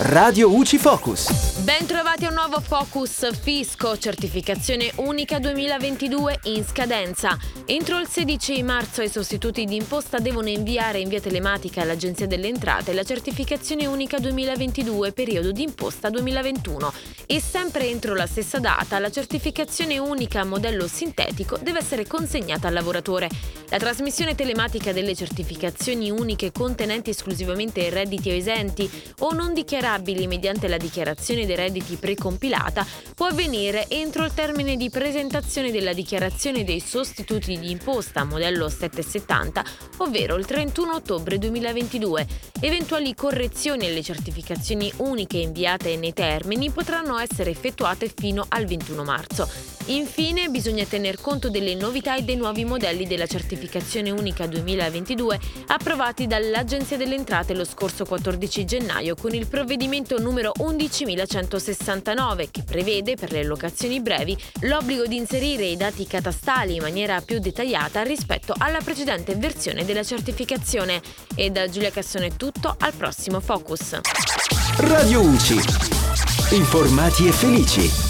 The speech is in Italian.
Radio UCI Focus. Ben trovati a un nuovo Focus Fisco, certificazione unica 2022 in scadenza. Entro il 16 marzo i sostituti di imposta devono inviare in via telematica all'Agenzia delle Entrate la certificazione unica 2022 periodo di imposta 2021 e sempre entro la stessa data la certificazione unica modello sintetico deve essere consegnata al lavoratore. La trasmissione telematica delle certificazioni uniche contenenti esclusivamente redditi o esenti o non dichiarabili mediante la dichiarazione dei redditi precompilata può avvenire entro il termine di presentazione della dichiarazione dei sostituti di imposta modello 770, ovvero il 31 ottobre 2022. Eventuali correzioni alle certificazioni uniche inviate nei termini potranno essere effettuate fino al 21 marzo. Infine bisogna tener conto delle novità e dei nuovi modelli della certificazione unica 2022 approvati dall'Agenzia delle Entrate lo scorso 14 gennaio con il provvedimento numero 11.169 che prevede per le locazioni brevi l'obbligo di inserire i dati catastali in maniera più dettagliata rispetto alla precedente versione della certificazione. E da Giulia Cassone è tutto, al prossimo Focus. Radio UCI. Informati e felici.